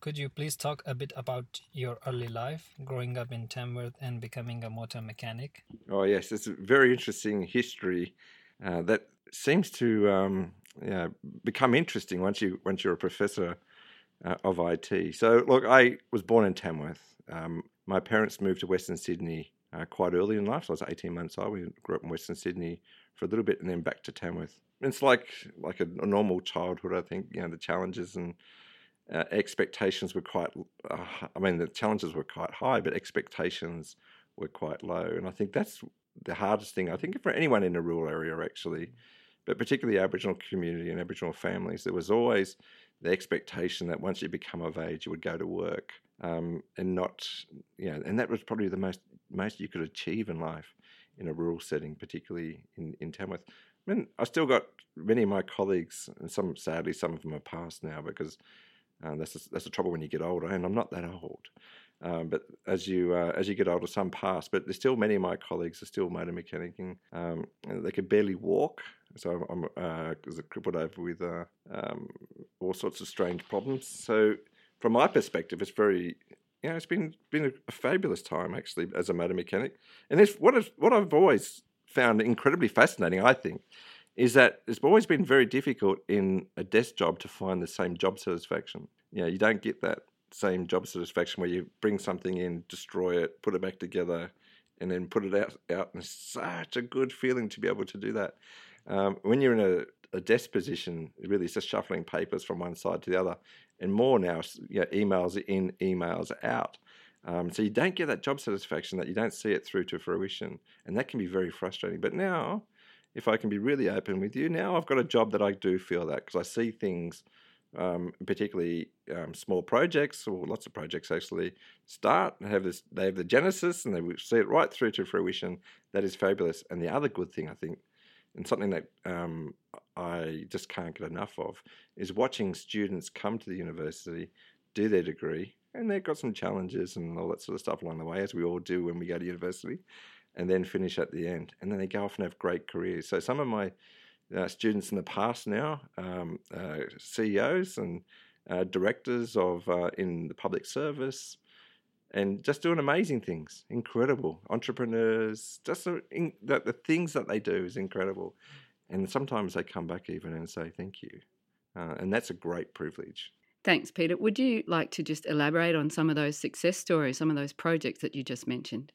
Could you please talk a bit about your early life, growing up in Tamworth and becoming a motor mechanic? Oh, yes, it's a very interesting history uh, that seems to um, yeah, become interesting once you once you're a professor uh, of IT. So, look, I was born in Tamworth. Um, my parents moved to Western Sydney uh, quite early in life. So I was 18 months old. We grew up in Western Sydney for a little bit, and then back to Tamworth. It's like like a, a normal childhood. I think you know the challenges and uh, expectations were quite. Uh, I mean, the challenges were quite high, but expectations were quite low. And I think that's the hardest thing. I think for anyone in a rural area, actually, but particularly Aboriginal community and Aboriginal families, there was always the expectation that once you become of age, you would go to work, um, and not, you know, and that was probably the most most you could achieve in life in a rural setting, particularly in in Tamworth. I mean, I still got many of my colleagues, and some sadly some of them are passed now because uh, that's a, that's the trouble when you get older, and I'm not that old. Um, but as you uh, as you get older, some pass. But there's still many of my colleagues are still motor mechanicing. Um, they can barely walk, so I'm uh, crippled over with uh, um, all sorts of strange problems. So from my perspective, it's very you know it's been been a, fabulous time actually as a motor mechanic. And it's what is, what I've always found incredibly fascinating. I think is that it's always been very difficult in a desk job to find the same job satisfaction. You know, you don't get that same job satisfaction where you bring something in, destroy it, put it back together, and then put it out. Out, and it's such a good feeling to be able to do that. Um, when you're in a, a, desk position, really, it's just shuffling papers from one side to the other, and more now, you know, emails in, emails out. Um, so you don't get that job satisfaction that you don't see it through to fruition, and that can be very frustrating. But now, if I can be really open with you, now I've got a job that I do feel that because I see things um, particularly um, small projects or lots of projects actually start and have this they have the genesis and they see it right through to fruition. That is fabulous. And the other good thing i think and something that um, i just can't get enough of is watching students come to the university do their degree and they've got some challenges and all that sort of stuff along the way as we all do when we go to university and then finish at the end. And then they go off and have great careers. So some of my uh, students in the past now, um, uh, CEOs and uh, directors of uh, in the public service, and just doing amazing things. Incredible entrepreneurs. Just the, in, the, the things that they do is incredible, and sometimes they come back even and say thank you, uh, and that's a great privilege. Thanks, Peter. Would you like to just elaborate on some of those success stories, some of those projects that you just mentioned?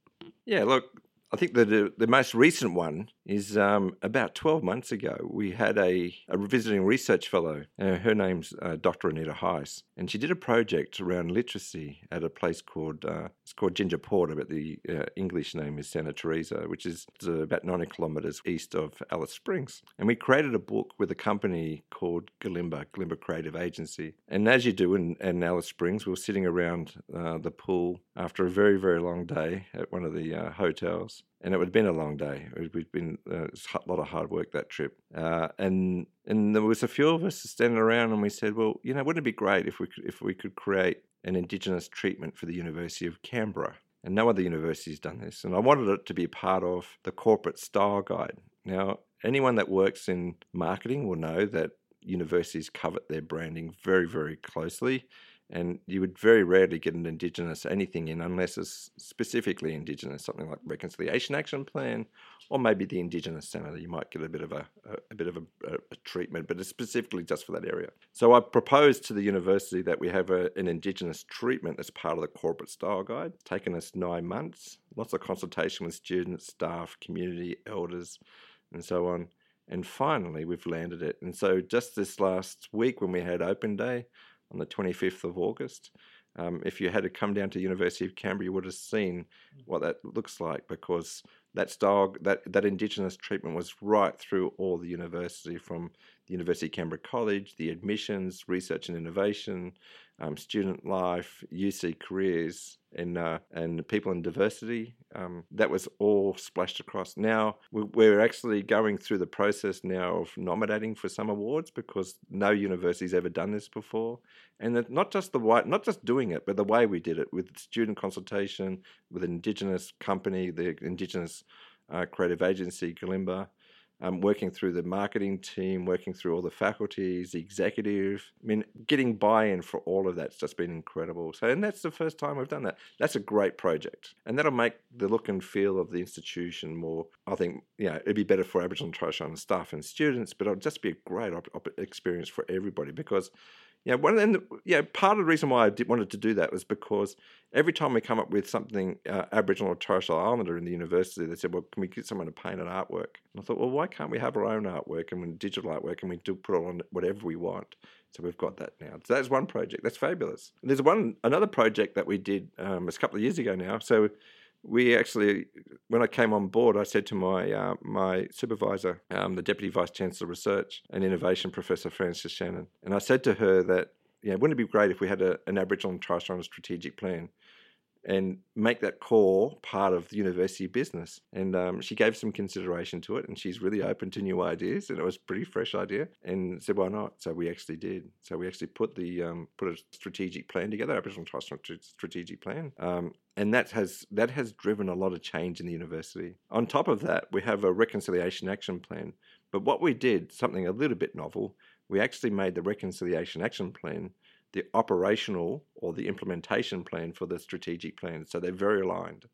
Yeah, look, I think the the most recent one is um, about 12 months ago. We had a, a visiting research fellow. Uh, her name's uh, Dr. Anita Heiss, and she did a project around literacy at a place called uh, it's called Ltyentye Apurte, but the uh, English name is Santa Teresa, which is about 90 kilometres east of Alice Springs. And we created a book with a company called Gilimbaa, Gilimbaa Creative Agency. And as you do in, in Alice Springs, we were sitting around uh, the pool after a very very long day at one of the uh, and it would have been a long day. It would been uh, a lot of hard work that trip, uh, and and there was a few of us standing around, and we said, well, you know, wouldn't it be great if we could, if we could create an Indigenous treatment for the University of Canberra? And no other university has done this, and I wanted it to be part of the corporate style guide. Now, anyone that works in marketing will know that universities covet their branding very, very closely and you would very rarely get an Indigenous anything in unless it's specifically Indigenous, something like Reconciliation Action Plan, or maybe the Indigenous Centre. You might get a bit of a, a, a bit of a, a, treatment, but it's specifically just for that area. So I proposed to the university that we have an Indigenous treatment as part of the corporate style guide. It's taken us nine months, lots of consultation with students, staff, community, elders, and so on. And finally, we've landed it. And so just this last week, when we had open day, on the 25th of August. Um, if you had to come down to University of Canberra, you would have seen what that looks like because that style, that, that Indigenous treatment was right through all the university, from the University of Canberra College, the admissions, research and innovation, um, student life, UC careers, and uh, and people in diversity. Um, that was all splashed across. Now we're actually going through the process now of nominating for some awards because no university's ever done this before, and not just the way, not just doing it, but the way we did it with student consultation, with an Indigenous company, the Indigenous uh, creative agency Gilimbaa. Um, working through the marketing team, working through all the faculties, the executive. I mean, getting buy-in for all of that's just been incredible. So, and that's the first time we've done that. That's a great project, and that'll make the look and feel of the institution more. I think, you know, it'd be better for Aboriginal and Torres Strait Islander staff and students, but it'll just be a great op- op- experience for everybody because yeah, one and yeah, part of the reason why I did, wanted to do that was because every time we come up with something uh, Aboriginal or Torres Strait Islander in the university, they said, "Well, can we get someone to paint an artwork?" And I thought, "Well, why can't we have our own artwork and digital artwork, and we do put it on whatever we want?" So we've got that now. So that's one project. That's fabulous. There's one another project that we did um, a couple of years ago now. So we actually, when I came on board, I said to my uh, my supervisor, um, the deputy vice chancellor of research and innovation, Professor Frances Shannon, and I said to her that, yeah, wouldn't it be great if we had a, an Aboriginal and Torres Strait strategic plan and make that core part of the university business. And um, she gave some consideration to it, and she's really open to new ideas. And it was a pretty fresh idea, and said, "Why not?" So we actually did. So we actually put the um, put a strategic plan together, Aboriginal Trust strategic plan, um, and that has that has driven a lot of change in the university. On top of that, we have a reconciliation action plan. But what we did, something a little bit novel, we actually made the reconciliation action plan the operational or the implementation plan for the strategic plan. So they're very aligned.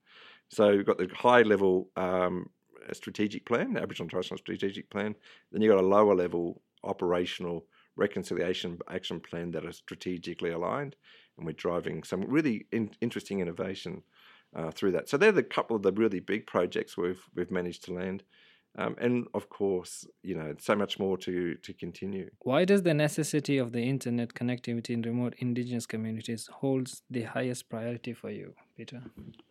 So you've got the high level um, strategic plan, the Aboriginal and Torres Strait strategic plan. Then you've got a lower level operational reconciliation action plan that are strategically aligned. And we're driving some really in, interesting innovation uh, through that. So they're the couple of the really big projects we've we've managed to land. Um, and of course, you know, so much more to, to continue. Why does the necessity of the internet connectivity in remote indigenous communities holds the highest priority for you, Peter?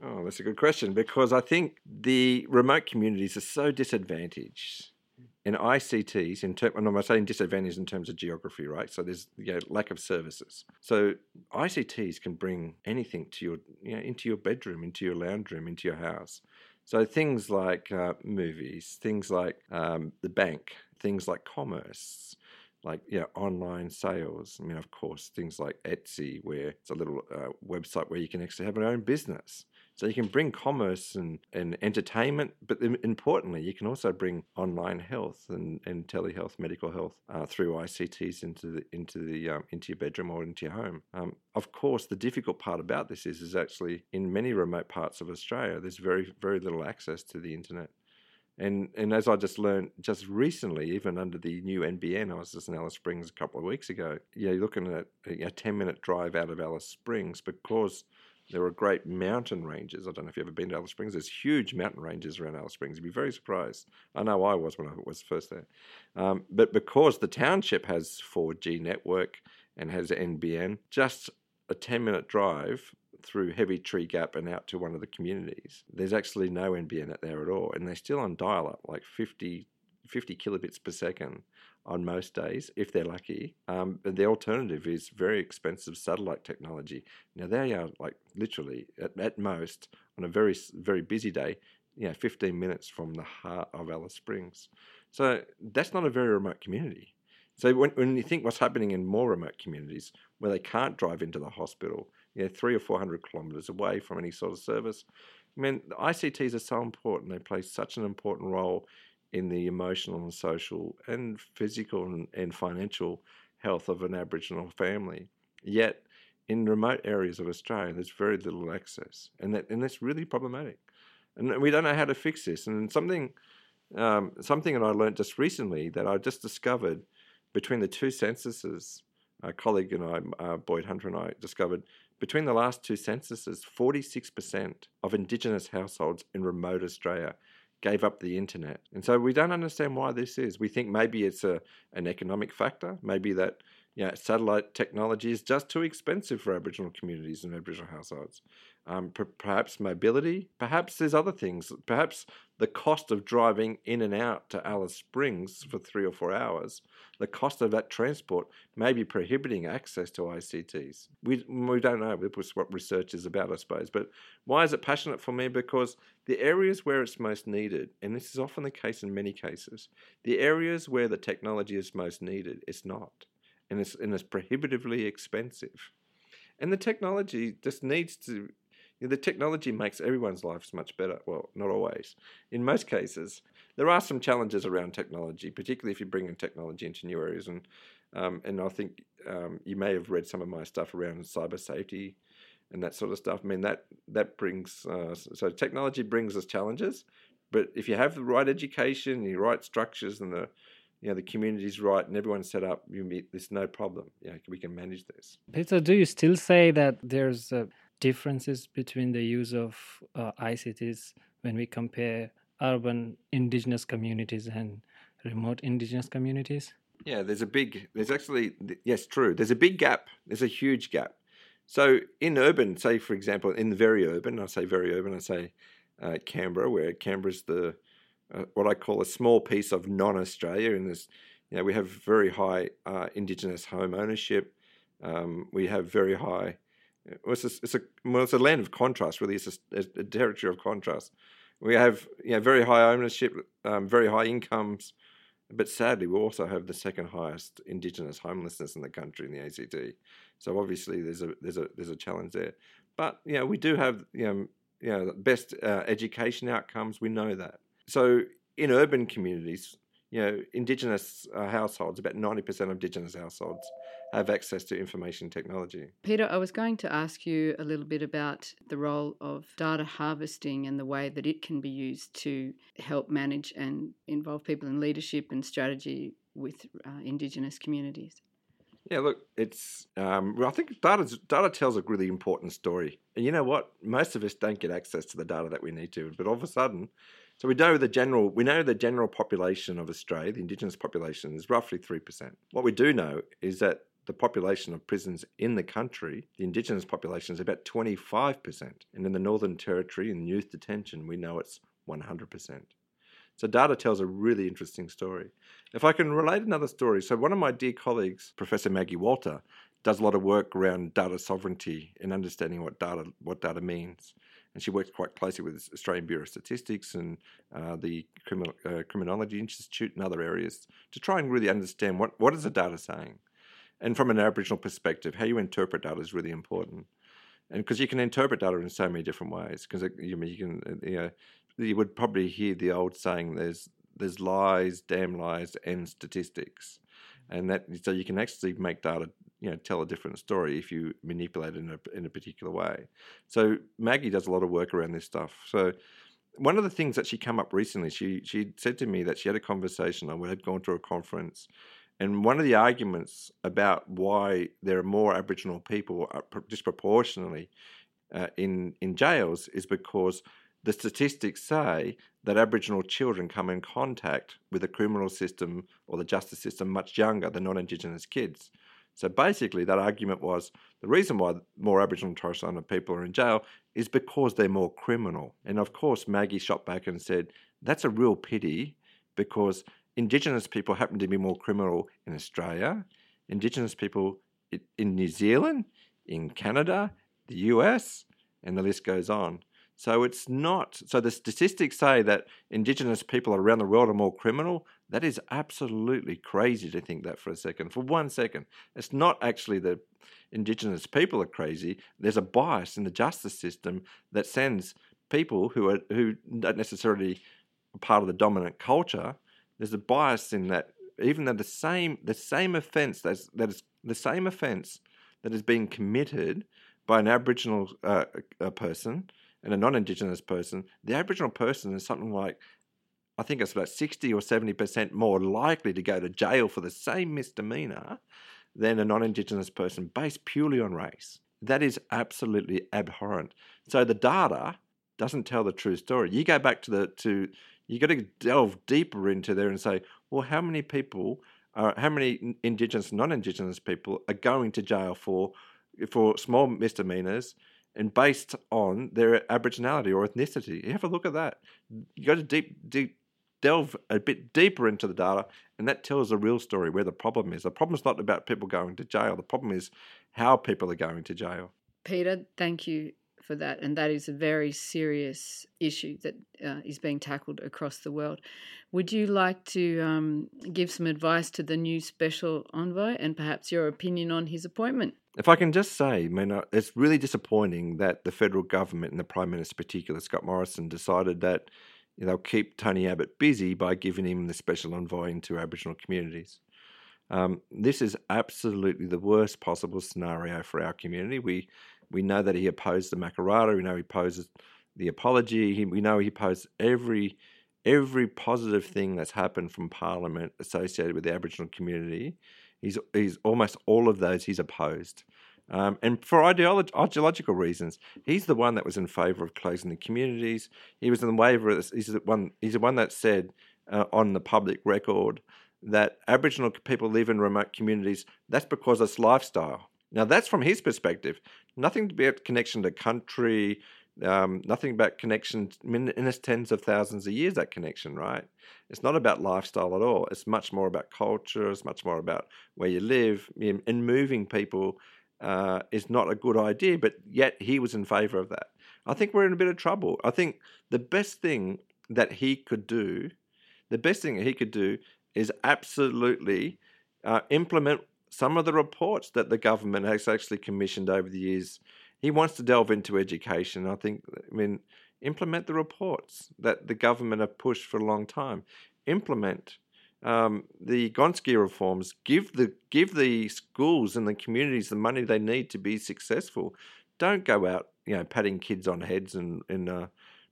Oh, that's a good question because I think the remote communities are so disadvantaged in ICTs, in term, and I'm saying disadvantaged in terms of geography, right? So there's you know, lack of services. So ICTs can bring anything to your, you know, into your bedroom, into your lounge room, into your house. So things like uh, movies, things like um, the bank, things like commerce, like yeah, online sales. I mean, of course, things like Etsy, where it's a little uh, website where you can actually have your own business. So you can bring commerce and, and entertainment, but importantly, you can also bring online health and, and telehealth, medical health uh, through ICTs into the into the um, into your bedroom or into your home. Um, of course, the difficult part about this is is actually in many remote parts of Australia, there's very very little access to the internet. And and as I just learned just recently, even under the new NBN, I was just in Alice Springs a couple of weeks ago. Yeah, you're looking at a, ten minute drive out of Alice Springs because there are great mountain ranges. I don't know if you've ever been to Alice Springs. There's huge mountain ranges around Alice Springs. You'd be very surprised. I know I was when I was first there. Um, but because the township has 4G network and has NBN, just a 10 minute drive through Heavitree Gap and out to one of the communities, there's actually no NBN out there at all. And they're still on dial up, like 50, 50 kilobits per second on most days, if they're lucky. Um, the alternative is very expensive satellite technology. Now they are like literally at, at most on a very very busy day, you know, 15 minutes from the heart of Alice Springs. So that's not a very remote community. So when, when you think what's happening in more remote communities where they can't drive into the hospital, you know, three or four hundred kilometres away from any sort of service, I mean, the ICTs are so important. They play such an important role in the emotional and social and physical and, and financial health of an Aboriginal family. Yet, in remote areas of Australia, there's very little access, and that and that's really problematic. And we don't know how to fix this. And something, um, something that I learned just recently that I just discovered between the two censuses, a colleague and I, uh, Boyd Hunter and I, discovered between the last two censuses, 46% of Indigenous households in remote Australia gave up the internet. And so we don't understand why this is. We think maybe it's a an economic factor, maybe that you know, satellite technology is just too expensive for Aboriginal communities and Aboriginal households. Um, p- perhaps mobility, perhaps there's other things. Perhaps the cost of driving in and out to Alice Springs for three or four hours, the cost of that transport may be prohibiting access to ICTs. We, we don't know. That's what research is about, I suppose. But why is it passionate for me? Because the areas where it's most needed, and this is often the case in many cases, the areas where the technology is most needed, it's not and it's and it's prohibitively expensive. And the technology just needs to. The technology makes everyone's lives much better. Well, not always. In most cases, there are some challenges around technology, particularly if you bring in technology into new areas. And um, and I think um, you may have read some of my stuff around cyber safety and that sort of stuff. I mean that that brings uh, so technology brings us challenges, but if you have the right education, the right structures, and the you know the community's right and everyone's set up, you meet there's no problem. Yeah, we can manage this. Peter, do you still say that there's uh, differences between the use of uh, ICTs when we compare urban indigenous communities and remote indigenous communities? Yeah, there's a big, there's actually, yes, true. There's a big gap. There's a huge gap. So in urban, say for example, in very urban, I say very urban, I say uh, Canberra, where Canberra's the uh, what I call a small piece of non-Australia. In this, you know, we have very high uh, Indigenous home ownership. Um, we have very high. A, it's a well, it's a land of contrast. Really, it's a, a territory of contrast. We have you know very high ownership, um, very high incomes, but sadly, we also have the second highest Indigenous homelessness in the country in the ACT. So obviously, there's a there's a there's a challenge there. But you know, we do have you know you know best uh, education outcomes. We know that. So in urban communities, you know, Indigenous uh, households, about ninety percent of Indigenous households have access to information technology. Peter, I was going to ask you a little bit about the role of data harvesting and the way that it can be used to help manage and involve people in leadership and strategy with uh, Indigenous communities. Yeah, look, it's. Um, I think data data tells a really important story, and you know what? Most of us don't get access to the data that we need to, but all of a sudden, so we know the general we know the general population of Australia, the Indigenous population, is roughly three percent. What we do know is that the population of prisons in the country, the Indigenous population is about 25%. And in the Northern Territory, in youth detention, we know it's 100%. So data tells a really interesting story. If I can relate another story, so one of my dear colleagues, Professor Maggie Walter, does a lot of work around data sovereignty and understanding what data what data means. And she works quite closely with Australian Bureau of Statistics and uh, the Criminal, uh, Criminology Institute and other areas to try and really understand what, what is the data saying and from an Aboriginal perspective, how you interpret data is really important. And because you can interpret data in so many different ways, because you, you can, uh, you know, you would probably hear the old saying, "There's there's lies, damn lies, and statistics," and that so you can actually make data, you know, tell a different story if you manipulate it in a in a particular way. So Maggie does a lot of work around this stuff. So one of the things that she came up recently, she she said to me that she had a conversation. I we had gone to a conference and one of the arguments about why there are more Aboriginal people uh, disproportionately uh, in in jails is because the statistics say that Aboriginal children come in contact with the criminal system or the justice system much younger than non-Indigenous kids. So basically, that argument was the reason why more Aboriginal and Torres Strait Islander people are in jail is because they're more criminal. And of course, Maggie shot back and said, that's a real pity because Indigenous people happen to be more criminal in Australia, Indigenous people in New Zealand, in Canada, the US, and the list goes on. So it's not, so the statistics say that Indigenous people around the world are more criminal. That is absolutely crazy to think that for a second, for one second. It's not actually that Indigenous people are crazy. There's a bias in the justice system that sends people who are who don't necessarily part of the dominant culture there's a bias in that even though the same the same offence that's that is the same offence that is being committed by an Aboriginal uh, person and a non-Indigenous person, the Aboriginal person is something like I think it's about sixty or seventy percent more likely to go to jail for the same misdemeanor than a non-Indigenous person based purely on race. That is absolutely abhorrent. So the data doesn't tell the true story. You go back to the to you got to delve deeper into there and say, well, how many people, are, how many Indigenous, non-Indigenous people are going to jail for for small misdemeanors and based on their Aboriginality or ethnicity? You have a look at that. You got to deep, deep delve a bit deeper into the data, and that tells the real story where the problem is. The problem is not about people going to jail. The problem is how people are going to jail. Peter, thank you for that, and that is a very serious issue that uh, is being tackled across the world. Would you like to um, give some advice to the new special envoy and perhaps your opinion on his appointment? If I can just say, I mean, it's really disappointing that the federal government and the Prime Minister, particular Scott Morrison, decided that they'll keep Tony Abbott busy by giving him the special envoy into Aboriginal communities. Um, this is absolutely the worst possible scenario for our community. We we know that he opposed the Makarrata. We know he opposes the apology. He, we know he opposed every every positive thing that's happened from Parliament associated with the Aboriginal community. He's he's almost all of those he's opposed. Um, and for ideolo- ideological reasons, he's the one that was in favour of closing the communities. He was in the waiver. He's the one. He's the one that said uh, on the public record that Aboriginal people live in remote communities. That's because it's lifestyle. Now that's from his perspective. Nothing about connection to country. Um, nothing about connection in, in its tens of thousands of years. That connection, right? It's not about lifestyle at all. It's much more about culture. It's much more about where you live. And moving people uh, is not a good idea, but yet he was in favour of that. I think we're in a bit of trouble. I think the best thing that he could do, the best thing he could do is absolutely uh, implement some of the reports that the government has actually commissioned over the years. He wants to delve into education. I think, I mean, implement the reports that the government have pushed for a long time. Implement um, the Gonski reforms give the give the schools and the communities the money they need to be successful. Don't go out, you know, patting kids on heads and and uh,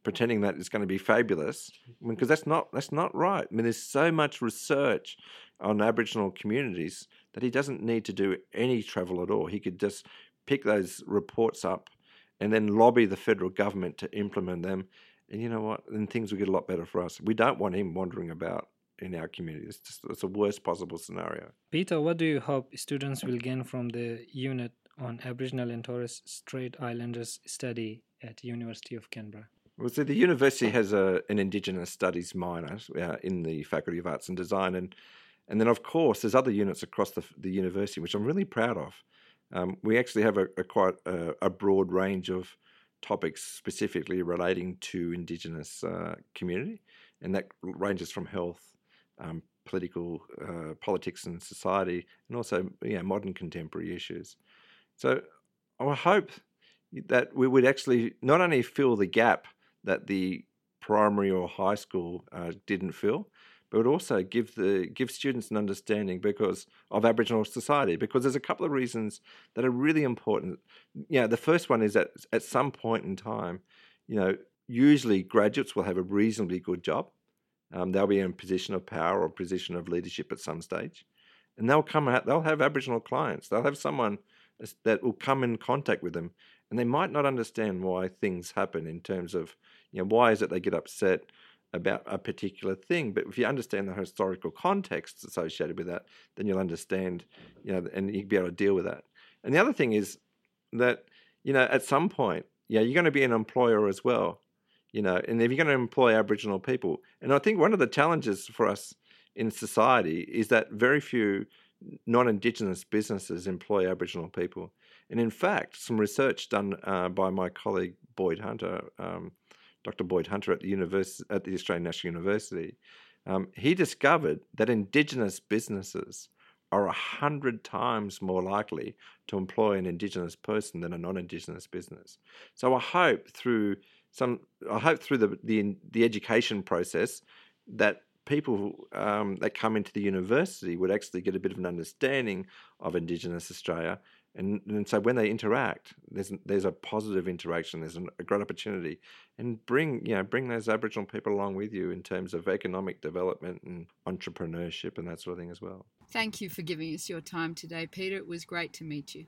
pretending that it's going to be fabulous, because that's not that's not right. I mean, there's so much research on Aboriginal communities that he doesn't need to do any travel at all. He could just pick those reports up and then lobby the federal government to implement them. And you know what? Then things will get a lot better for us. We don't want him wandering about in our community. It's just it's a worst possible scenario. Peter, what do you hope students will gain from the unit on Aboriginal and Torres Strait Islanders study at University of Canberra? Well, so the university has a, an Indigenous Studies minor uh, in the Faculty of Arts and Design, and and then of course there's other units across the, the university which I'm really proud of. Um, we actually have a, a quite a, a, broad range of topics specifically relating to Indigenous uh, community, and that ranges from health um, political uh, politics and society, and also modern contemporary issues. So I hope that we would actually not only fill the gap that the primary or high school uh, didn't fill, but also give the give students an understanding because of Aboriginal society. Because there's a couple of reasons that are really important. Yeah, the first one is that at some point in time, you know, usually graduates will have a reasonably good job um, they'll be in a position of power or position of leadership at some stage, and they'll come out. They'll have Aboriginal clients. They'll have someone that will come in contact with them, and they might not understand why things happen in terms of you know why is it they get upset about a particular thing. But if you understand the historical context associated with that, then you'll understand, you know, and you'll be able to deal with that. And the other thing is that, you know, at some point, yeah, you're going to be an employer as well you know, and if you're going to employ Aboriginal people, and I think one of the challenges for us in society is that very few non-Indigenous businesses employ Aboriginal people, and in fact, some research done uh, by my colleague Boyd Hunter, um, Dr. Boyd Hunter at the university at the Australian National University, um, he discovered that Indigenous businesses are a hundred times more likely to employ an Indigenous person than a non-Indigenous business. So I hope through some I hope through the the, the education process that people um, that come into the university would actually get a bit of an understanding of Indigenous Australia. And, and so when they interact, there's there's a positive interaction. There's an, a great opportunity, and bring you know bring those Aboriginal people along with you in terms of economic development and entrepreneurship and that sort of thing as well. Thank you for giving us your time today, Peter. It was great to meet you.